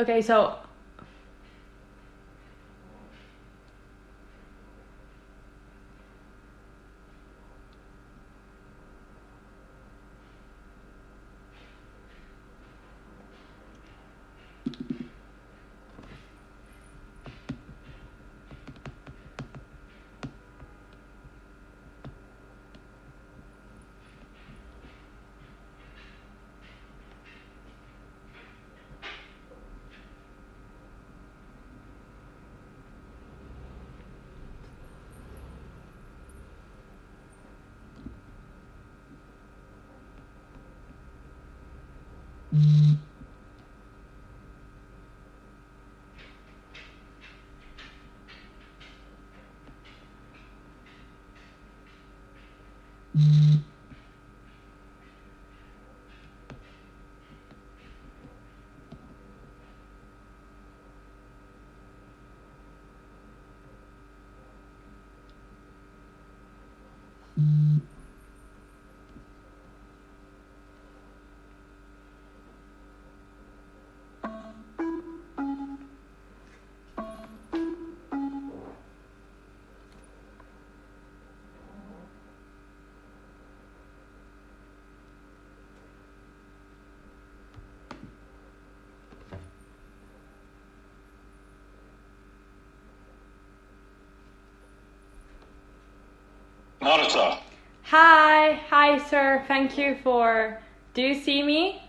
Okay, so Mm-hmm. Marta. Hi, hi, sir. Thank you for. Do you see me?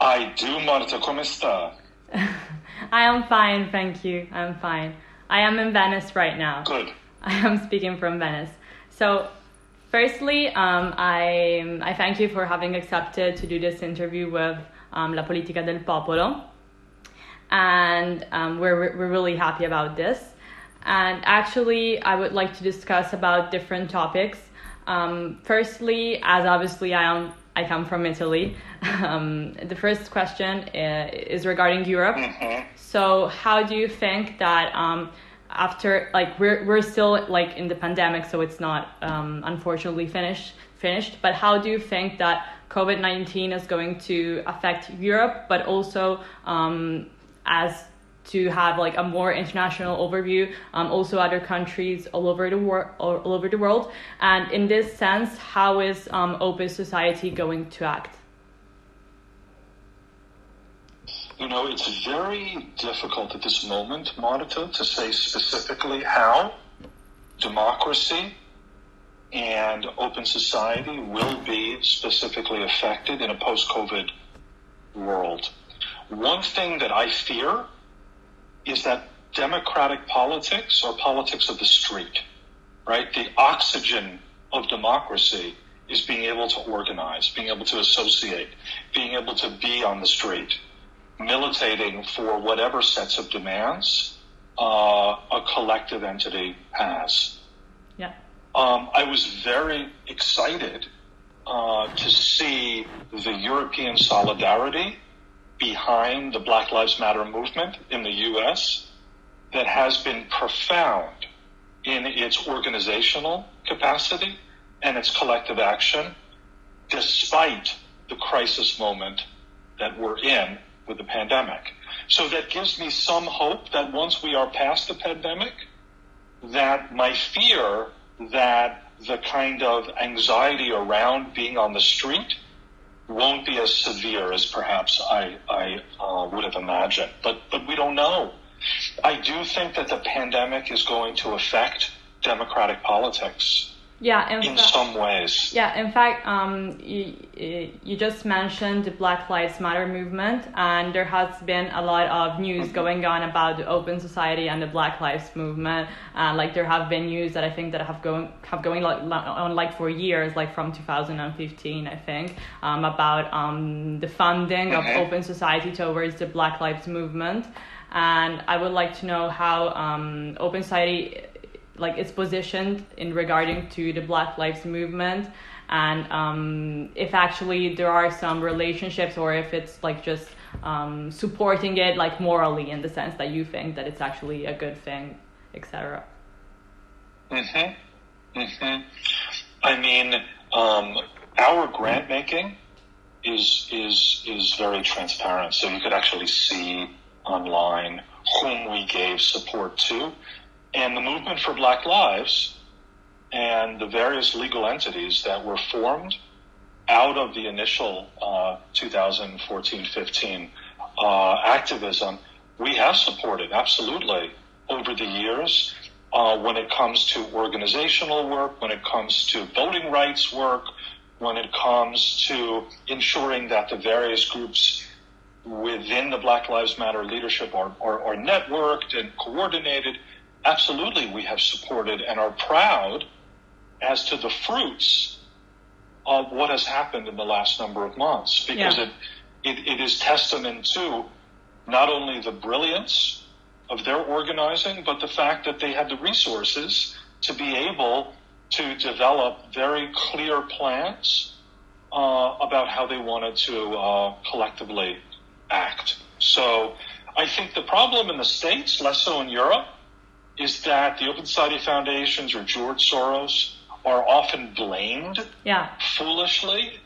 I do, Marta. Come sta? I am fine, thank you. I'm fine. I am in Venice right now. Good. I am speaking from Venice. So, firstly, um, I, I thank you for having accepted to do this interview with um, La Politica del Popolo. And um, we're, we're really happy about this. And actually, I would like to discuss about different topics. Um, firstly, as obviously I am, I come from Italy. Um, the first question uh, is regarding Europe. Mhm. So, how do you think that um, after like we're we're still like in the pandemic, so it's not um, unfortunately finished finished. But how do you think that COVID nineteen is going to affect Europe, but also um, as to have like a more international overview, um, also other countries all over the world, all, over the world, and in this sense, how is um, open society going to act? You know, it's very difficult at this moment, Marta, to say specifically how democracy and open society will be specifically affected in a post COVID world. One thing that I fear is that democratic politics or politics of the street, right? The oxygen of democracy is being able to organize, being able to associate, being able to be on the street, militating for whatever sets of demands uh, a collective entity has. Yeah. Um, I was very excited uh, to see the European solidarity behind the Black Lives Matter movement in the U.S. that has been profound in its organizational capacity and its collective action, despite the crisis moment that we're in with the pandemic. So that gives me some hope that once we are past the pandemic, that my fear that the kind of anxiety around being on the street won't be as severe as perhaps I, I uh, would have imagined. But, but we don't know. I do think that the pandemic is going to affect democratic politics Yeah, in, in fa- some ways. Yeah, in fact, um, you, you just mentioned the Black Lives Matter movement, and there has been a lot of news going on about the Open Society and the Black Lives movement. Uh, like there have been news that I think that have going have going like on like for years, like from 2015, I think, um, about um, the funding of Mhm. Open Society towards the Black Lives movement. And I would like to know how um, Open Society like it's positioned in regarding to the Black Lives Movement, and um, if actually there are some relationships, or if it's like just um, supporting it like morally in the sense that you think that it's actually a good thing, etc. Mm-hmm. Mm-hmm. I mean, um, our grant making is is is very transparent. So you could actually see online whom we gave support to, and the movement for Black Lives and the various legal entities that were formed out of the initial 2014-15 uh, uh, activism, we have supported absolutely over the years. Uh, when it comes to organizational work, when it comes to voting rights work, when it comes to ensuring that the various groups within the Black Lives Matter leadership are, are, are networked and coordinated, absolutely we have supported and are proud as to the fruits of what has happened in the last number of months because yeah. it, it, it is testament to not only the brilliance of their organizing, but the fact that they had the resources to be able to develop very clear plans uh, about how they wanted to uh, collectively act. So I think the problem in the States, less so in Europe, is that the Open Society Foundations or George Soros are often blamed yeah. foolishly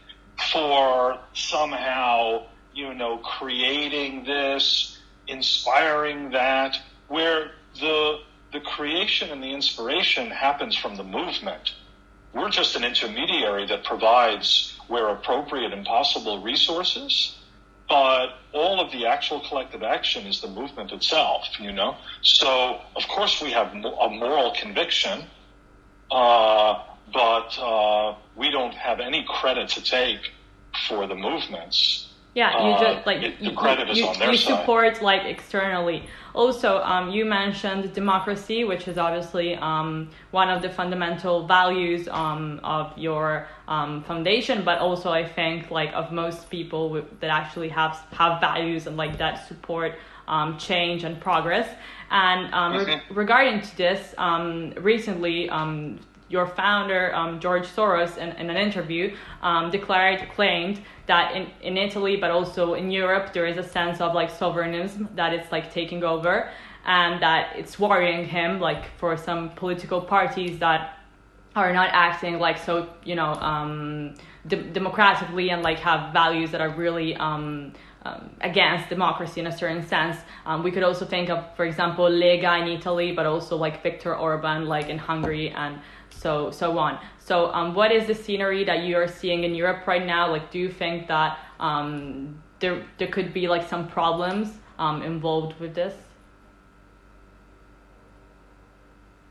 for somehow, you know, creating this, inspiring that, where the the creation and the inspiration happens from the movement. We're just an intermediary that provides, where appropriate and possible, resources. But all of the actual collective action is the movement itself, you know? So, of course, we have a moral conviction, uh, but uh, we don't have any credit to take for the movements. Yeah, you uh, just like credit you, on their you support like externally. Also, um, you mentioned democracy, which is obviously um, one of the fundamental values um, of your um, foundation, but also I think like of most people that actually have have values and like that support um, change and progress. And um, mm-hmm. re- regarding to this, recently your founder, um, George Soros, in, in an interview, um, declared, claimed that in, in Italy, but also in Europe, there is a sense of like sovereignism that it's like taking over, and that it's worrying him, like for some political parties that are not acting like so, you know, um, de- democratically and like have values that are really. Um, um, against democracy in a certain sense. Um, we could also think of, for example, Lega in Italy, but also like Viktor Orban, like in Hungary, and so so on. So um, what is the scenery that you are seeing in Europe right now? Like, do you think that um, there there could be like some problems um, involved with this?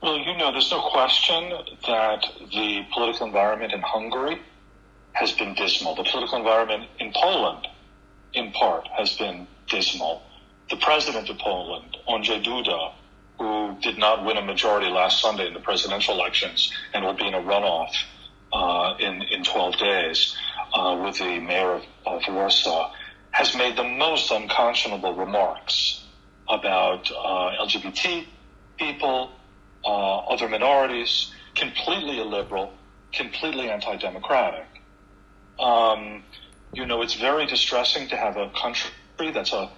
Well, you know, there's no question that the political environment in Hungary has been dismal. The political environment in Poland, in part, has been dismal. The president of Poland, Andrzej Duda, who did not win a majority last Sunday in the presidential elections and will be in a runoff uh, in in 12 days uh, with the mayor of, of, Warsaw, has made the most unconscionable remarks about uh, LGBT people, uh, other minorities, completely illiberal, completely anti-democratic. Um, you know, it's very distressing to have a country that's a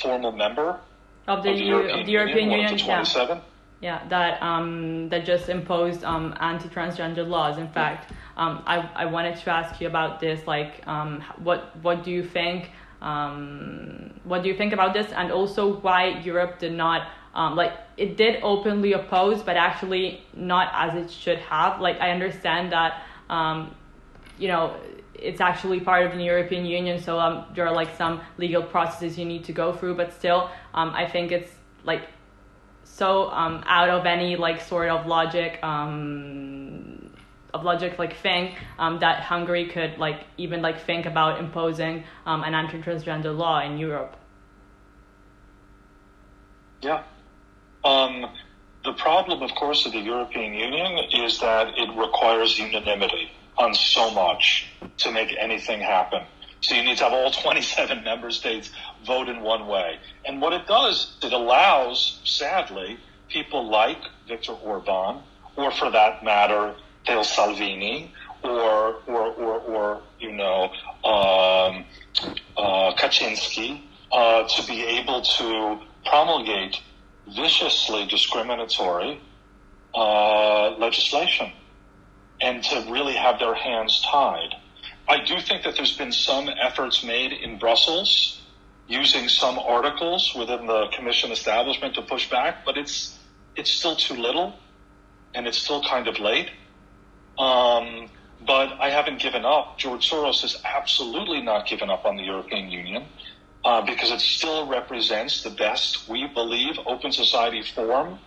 formal member of the, of the, European, of the European Union, Union yeah. yeah, that um, that just imposed um, anti-transgender laws. In fact, um, I I wanted to ask you about this. Like, um, what what do you think? Um, what do you think about this? And also, why Europe did not um, like it did openly oppose, but actually not as it should have. Like, I understand that um, you know it's actually part of the European Union, so um, there are like some legal processes you need to go through. But still, um, I think it's like so um, out of any like sort of logic um, of logic like thing um, that Hungary could like even like think about imposing um, an anti-transgender law in Europe. Yeah. The problem, of course, of the European Union is that it requires unanimity on so much to make anything happen. So you need to have all 27 member states vote in one way. And what it does, it allows, sadly, people like Viktor Orban, or for that matter, Matteo Salvini, or, or, or, or you know, um, uh, Kaczynski, uh, to be able to promulgate viciously discriminatory uh, legislation and to really have their hands tied. I do think that there's been some efforts made in Brussels using some articles within the commission establishment to push back, but it's it's still too little, and it's still kind of late. Um, but I haven't given up. George Soros has absolutely not given up on the European Union uh, because it still represents the best, we believe, open society form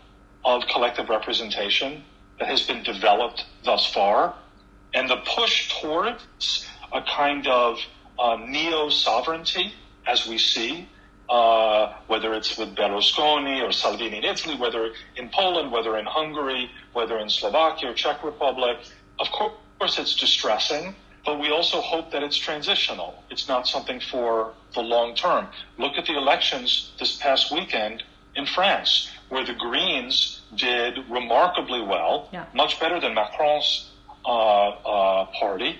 of collective representation that has been developed thus far. And the push towards a kind of uh, neo sovereignty, as we see, uh, whether it's with Berlusconi or Salvini in Italy, whether in Poland, whether in Hungary, whether in Slovakia or Czech Republic. Of course, it's distressing, but we also hope that it's transitional. It's not something for the long term. Look at the elections this past weekend in France, where the Greens did remarkably well, yeah. much better than Macron's uh, uh, party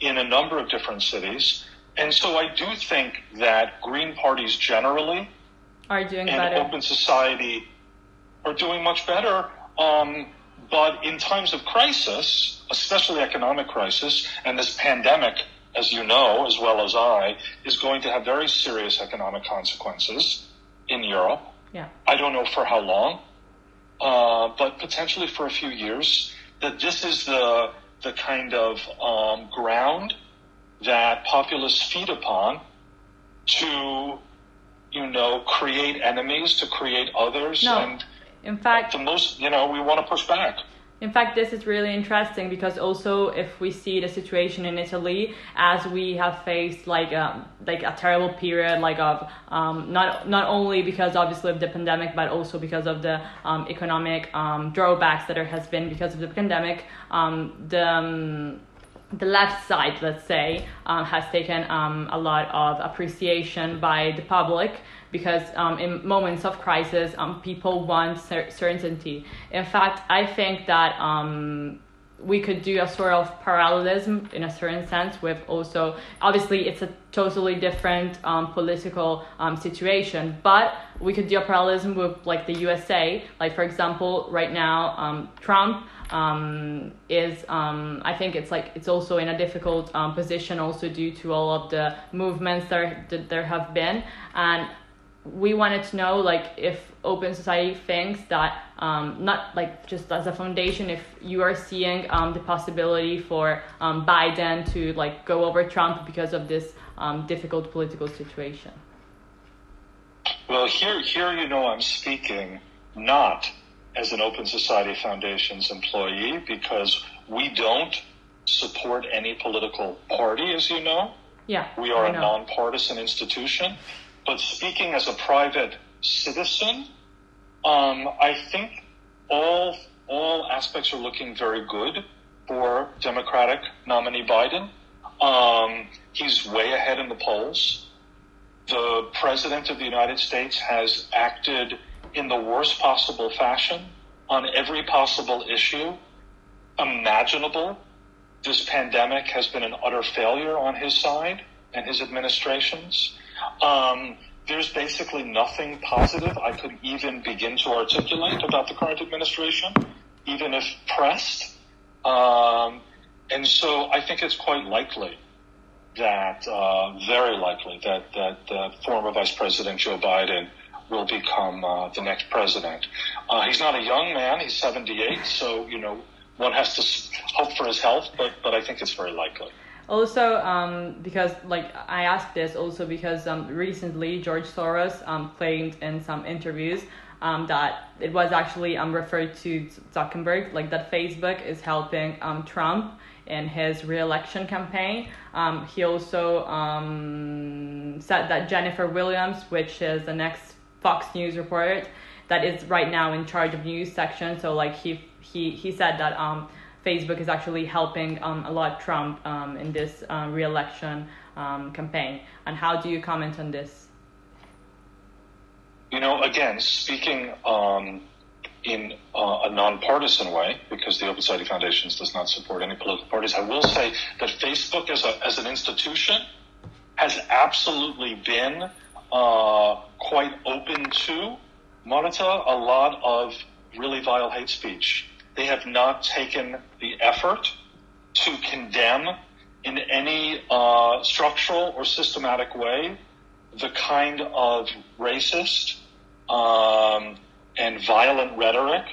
in a number of different cities. And so I do think that Green parties generally are doing and better. Open Society are doing much better. Um, but in times of crisis, especially economic crisis, and this pandemic, as you know as well as I, is going to have very serious economic consequences in Europe. Yeah. I don't know for how long, uh, but potentially for a few years. That this is the the kind of um, ground that populists feed upon to, you know, create enemies, to create others, no. and in fact, the most, you know, we want to push back. In fact, this is really interesting because also if we see the situation in Italy as we have faced like a, um, like a terrible period like of um, not not only because obviously of the pandemic but also because of the um, economic um, drawbacks that there has been because of the pandemic, um, the the left side, let's say, um, has taken um, a lot of appreciation by the public because um, in moments of crisis, um, people want cer- certainty. In fact, I think that um, we could do a sort of parallelism in a certain sense with also, obviously, it's a totally different um, political situation, but we could do a parallelism with like the USA. Like, for example, right now, Trump um, is um, I think it's like it's also in a difficult um, position also due to all of the movements there that there have been and we wanted to know like if open society thinks that um, not like just as a foundation if you are seeing um, the possibility for um, biden to like go over trump because of this um, difficult political situation well here here you know i'm speaking not as an Open Society Foundation's employee because we don't support any political party, as you know. Yeah. We are a nonpartisan institution. But speaking as a private citizen, um, I think all all aspects are looking very good for Democratic nominee Biden. Um, he's way ahead in the polls. The president of the United States has acted in the worst possible fashion on every possible issue imaginable. This pandemic has been an utter failure on his side and his administration's. Um, there's basically nothing positive I could even begin to articulate about the current administration, even if pressed. Um, and so I think it's quite likely that, uh, very likely that, that uh, former Vice President Joe Biden will become uh, the next president. Uh, he's not a young man; he's 78, so you know one has to hope for his health, but but I think it's very likely. Also, um, because like I asked this also because um, recently George Soros um, claimed in some interviews um, that it was actually um, referred to Zuckerberg, like that Facebook is helping um, Trump in his re-election campaign. Um, he also um, said that Jennifer Williams, which is the next Fox News reporter that is right now in charge of news section. So like he he he said that um, Facebook is actually helping um, a lot Trump um, in this uh, re-election um, campaign. And how do you comment on this? You know, again, speaking um, in uh, a nonpartisan way, because the Open Society Foundations does not support any political parties, I will say that Facebook as, a, as an institution has absolutely been uh, quite open to monitor a lot of really vile hate speech. They have not taken the effort to condemn in any uh, structural or systematic way the kind of racist um, and violent rhetoric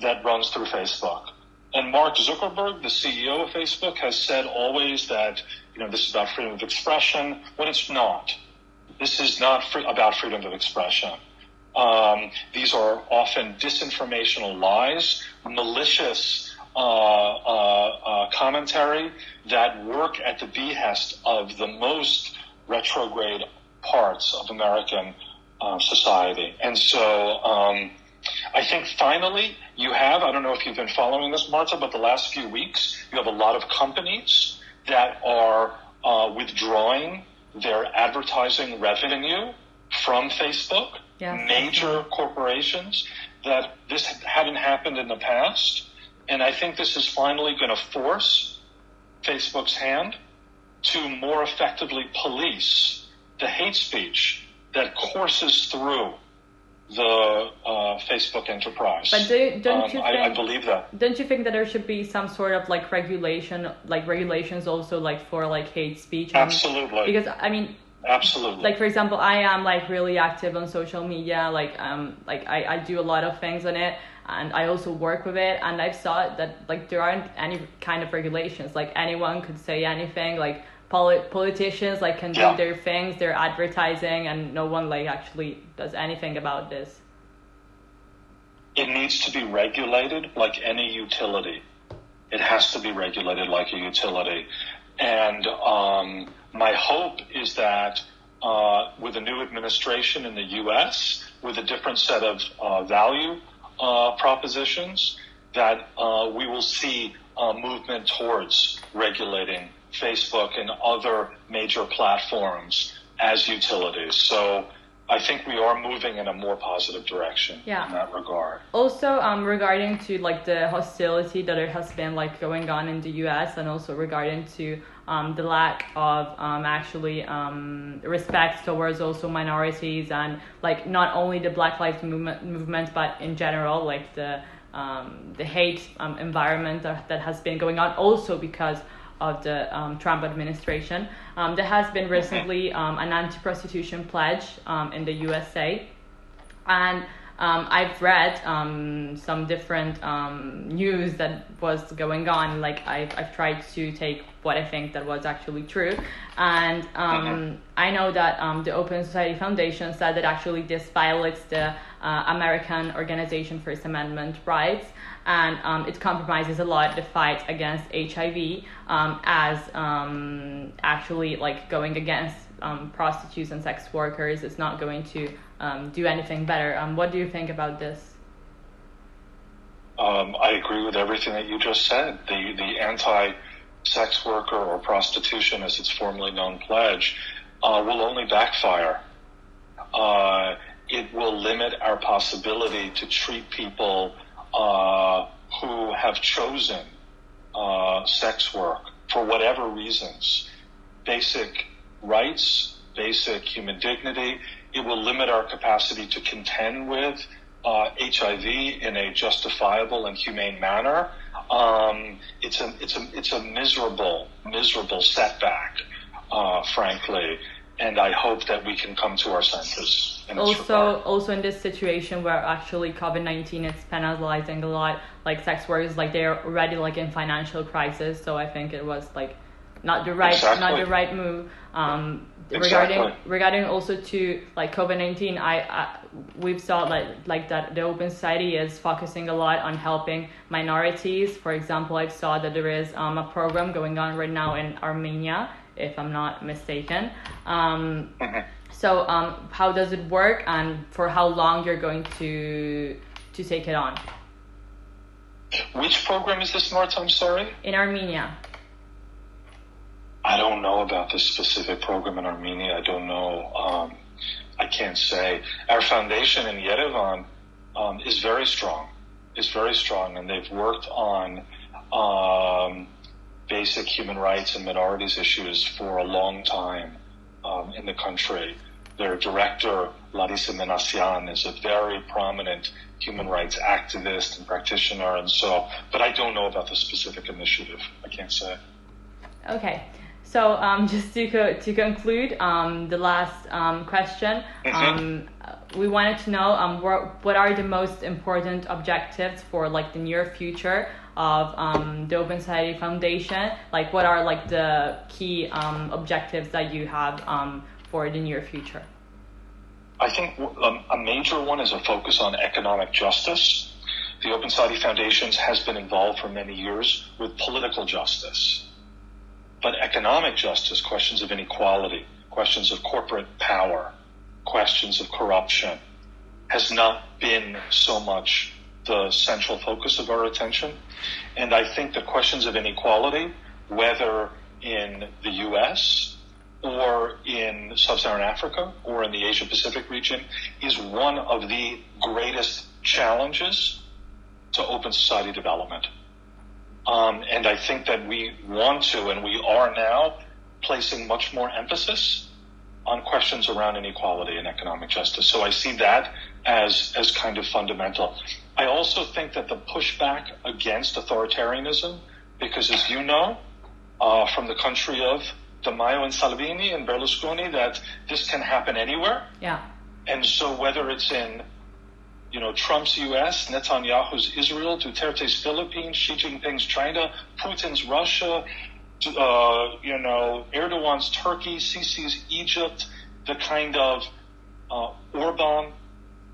that runs through Facebook. And Mark Zuckerberg, the CEO of Facebook, has said always that you know this is about freedom of expression when it's not. This is not free, about freedom of expression. Um, these are often disinformational lies, malicious uh, uh, uh, commentary that work at the behest of the most retrograde parts of American uh, society. And so um, I think finally you have, I don't know if you've been following this, Marta, but the last few weeks you have a lot of companies that are uh, withdrawing their advertising revenue from Facebook. Yeah. Major corporations that this hadn't happened in the past. And I think this is finally going to force Facebook's hand to more effectively police the hate speech that courses through the uh, Facebook enterprise. But do, don't Um, you think? I, I believe that. Don't you think that there should be some sort of like regulation, like regulations also like for like hate speech? and- Absolutely. Because I mean, Absolutely. like for example, I am like really active on social media. Like um, like I, I do a lot of things on it, and I also work with it. And I've saw that like there aren't any kind of regulations. Like anyone could say anything. Like poli- politicians like can do their things, their advertising, and no one like actually does anything about this. it needs to be regulated like any utility. It has to be regulated like a utility. And um, my hope is that uh, with a new administration in the U.S., with a different set of uh, value uh, propositions, that uh, we will see a movement towards regulating Facebook and other major platforms as utilities. So I think we are moving in a more positive direction Yeah. in that regard. Also, um, regarding to like the hostility that there has been like going on in the U.S. and also regarding to um, the lack of um, actually um, respect towards also minorities and like not only the Black Lives movement, movement but in general like the um, the hate um, environment that, that has been going on also because of the um, Trump administration. Um, there has been recently um, an anti-prostitution pledge um, in the USA, and um, I've read um, some different um, news that was going on. Like I've, I've tried to take what I think that was actually true, and um, I know that um, the Open Society Foundation said that actually this violates the uh, American Organization First Amendment rights, and um, it compromises a lot the fight against HIV um, as um, actually like going against um, prostitutes and sex workers. Is not going to um, do anything better. Um, what do you think about this? Um, I agree with everything that you just said. The the anti sex worker or prostitution, as it's formally known, pledge uh, will only backfire. Uh, it will limit our possibility to treat people uh, who have chosen uh, sex work for whatever reasons, basic rights, basic human dignity. It will limit our capacity to contend with uh, HIV in a justifiable and humane manner. Um, it's a it's a it's a miserable miserable setback, uh, frankly, and I hope that we can come to our senses. Also, regard. also in this situation where actually COVID nineteen is penalizing a lot, like sex workers, like they're already like in financial crisis. So I think it was like not the right not the right move. Um, Exactly. regarding regarding also to like COVID nineteen, I, I we've saw like like that the Open Society is focusing a lot on helping minorities. For example, I saw that there is um, a program going on right now in Armenia, if I'm not mistaken. Um, Mhm. so, um, how does it work, and for how long you're going to to take it on Which program is this, Marta? I'm sorry. in Armenia? I don't know about this specific program in Armenia. I don't know. Um, I can't say. Our foundation in Yerevan um, is very strong. Is very strong, and they've worked on um, basic human rights and minorities issues for a long time um, in the country. Their director, Larissa Minasyan, is a very prominent human rights activist and practitioner, and so. But I don't know about the specific initiative. I can't say. Okay. So um, just to co- to conclude, um, the last um, question, Mhm. um, we wanted to know um, what what are the most important objectives for like the near future of um, the Open Society Foundation? Like, what are like the key um, objectives that you have um, for the near future? I think a major one is a focus on economic justice. The Open Society Foundations has been involved for many years with political justice. But economic justice, questions of inequality, questions of corporate power, questions of corruption, has not been so much the central focus of our attention. And I think the questions of inequality, whether in the US or in sub-Saharan Africa or in the Asia Pacific region is one of the greatest challenges to open society development. Um, and I think that we want to, and we are now placing much more emphasis on questions around inequality and economic justice. So I see that as, as kind of fundamental. I also think that the pushback against authoritarianism, because as you know, uh, from the country of Di Maio and Salvini and Berlusconi, that this can happen anywhere. Yeah. And so whether it's in, you know, Trump's U.S., Netanyahu's Israel, Duterte's Philippines, Xi Jinping's China, Putin's Russia, uh, you know, Erdogan's Turkey, Sisi's Egypt, the kind of uh, Orban,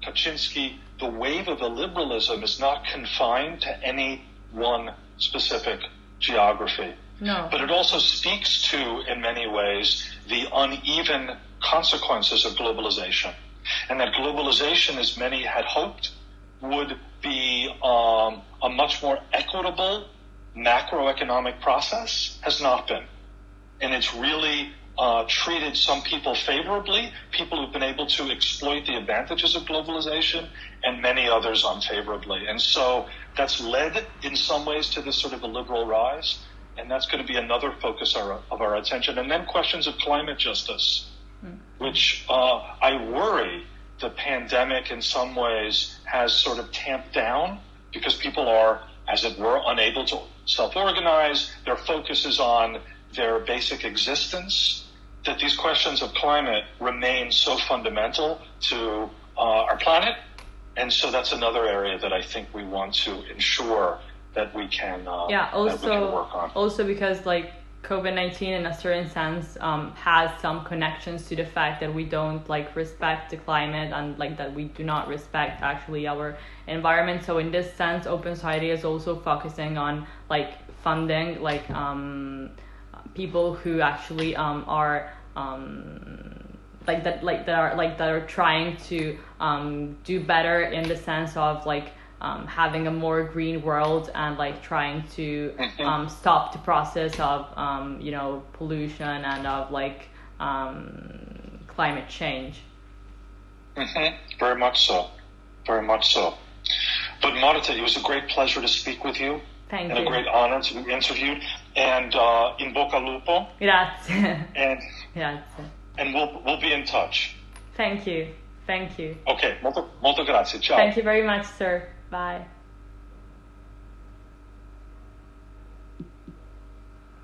Kaczynski, the wave of illiberalism is not confined to any one specific geography. No. But it also speaks to, in many ways, the uneven consequences of globalization. And that globalization, as many had hoped, would be um, a much more equitable macroeconomic process, has not been. And it's really uh, treated some people favorably, people who've been able to exploit the advantages of globalization, and many others unfavorably. And so that's led in some ways to this sort of a liberal rise and that's going to be another focus of our attention. And then questions of climate justice, which uh, I worry the pandemic in some ways has sort of tamped down because people are, as it were, unable to self-organize. Their focus is on their basic existence. That these questions of climate remain so fundamental to uh, our planet, and so that's another area that I think we want to ensure that we can uh, yeah that we can also work on. also because like covid-19 in a certain sense um, has some connections to the fact that we don't like respect the climate and like that we do not respect actually our environment. So in this sense open society is also focusing on like funding like um, people who actually um, are um, like that like that are like that are trying to um, do better in the sense of like um, having a more green world and like trying to um, stop the process of um, you know pollution and of like um, climate change. hmm Very much so. Very much so. But Marta, it was a great pleasure to speak with you Thank and you. a great honor to be interviewed. And uh, in bocca lupo, Grazie. and Grazie. and we'll we'll be in touch. Thank you. Thank you. Okay, molto, molto grazie. Ciao. Thank you very much, sir. Bye.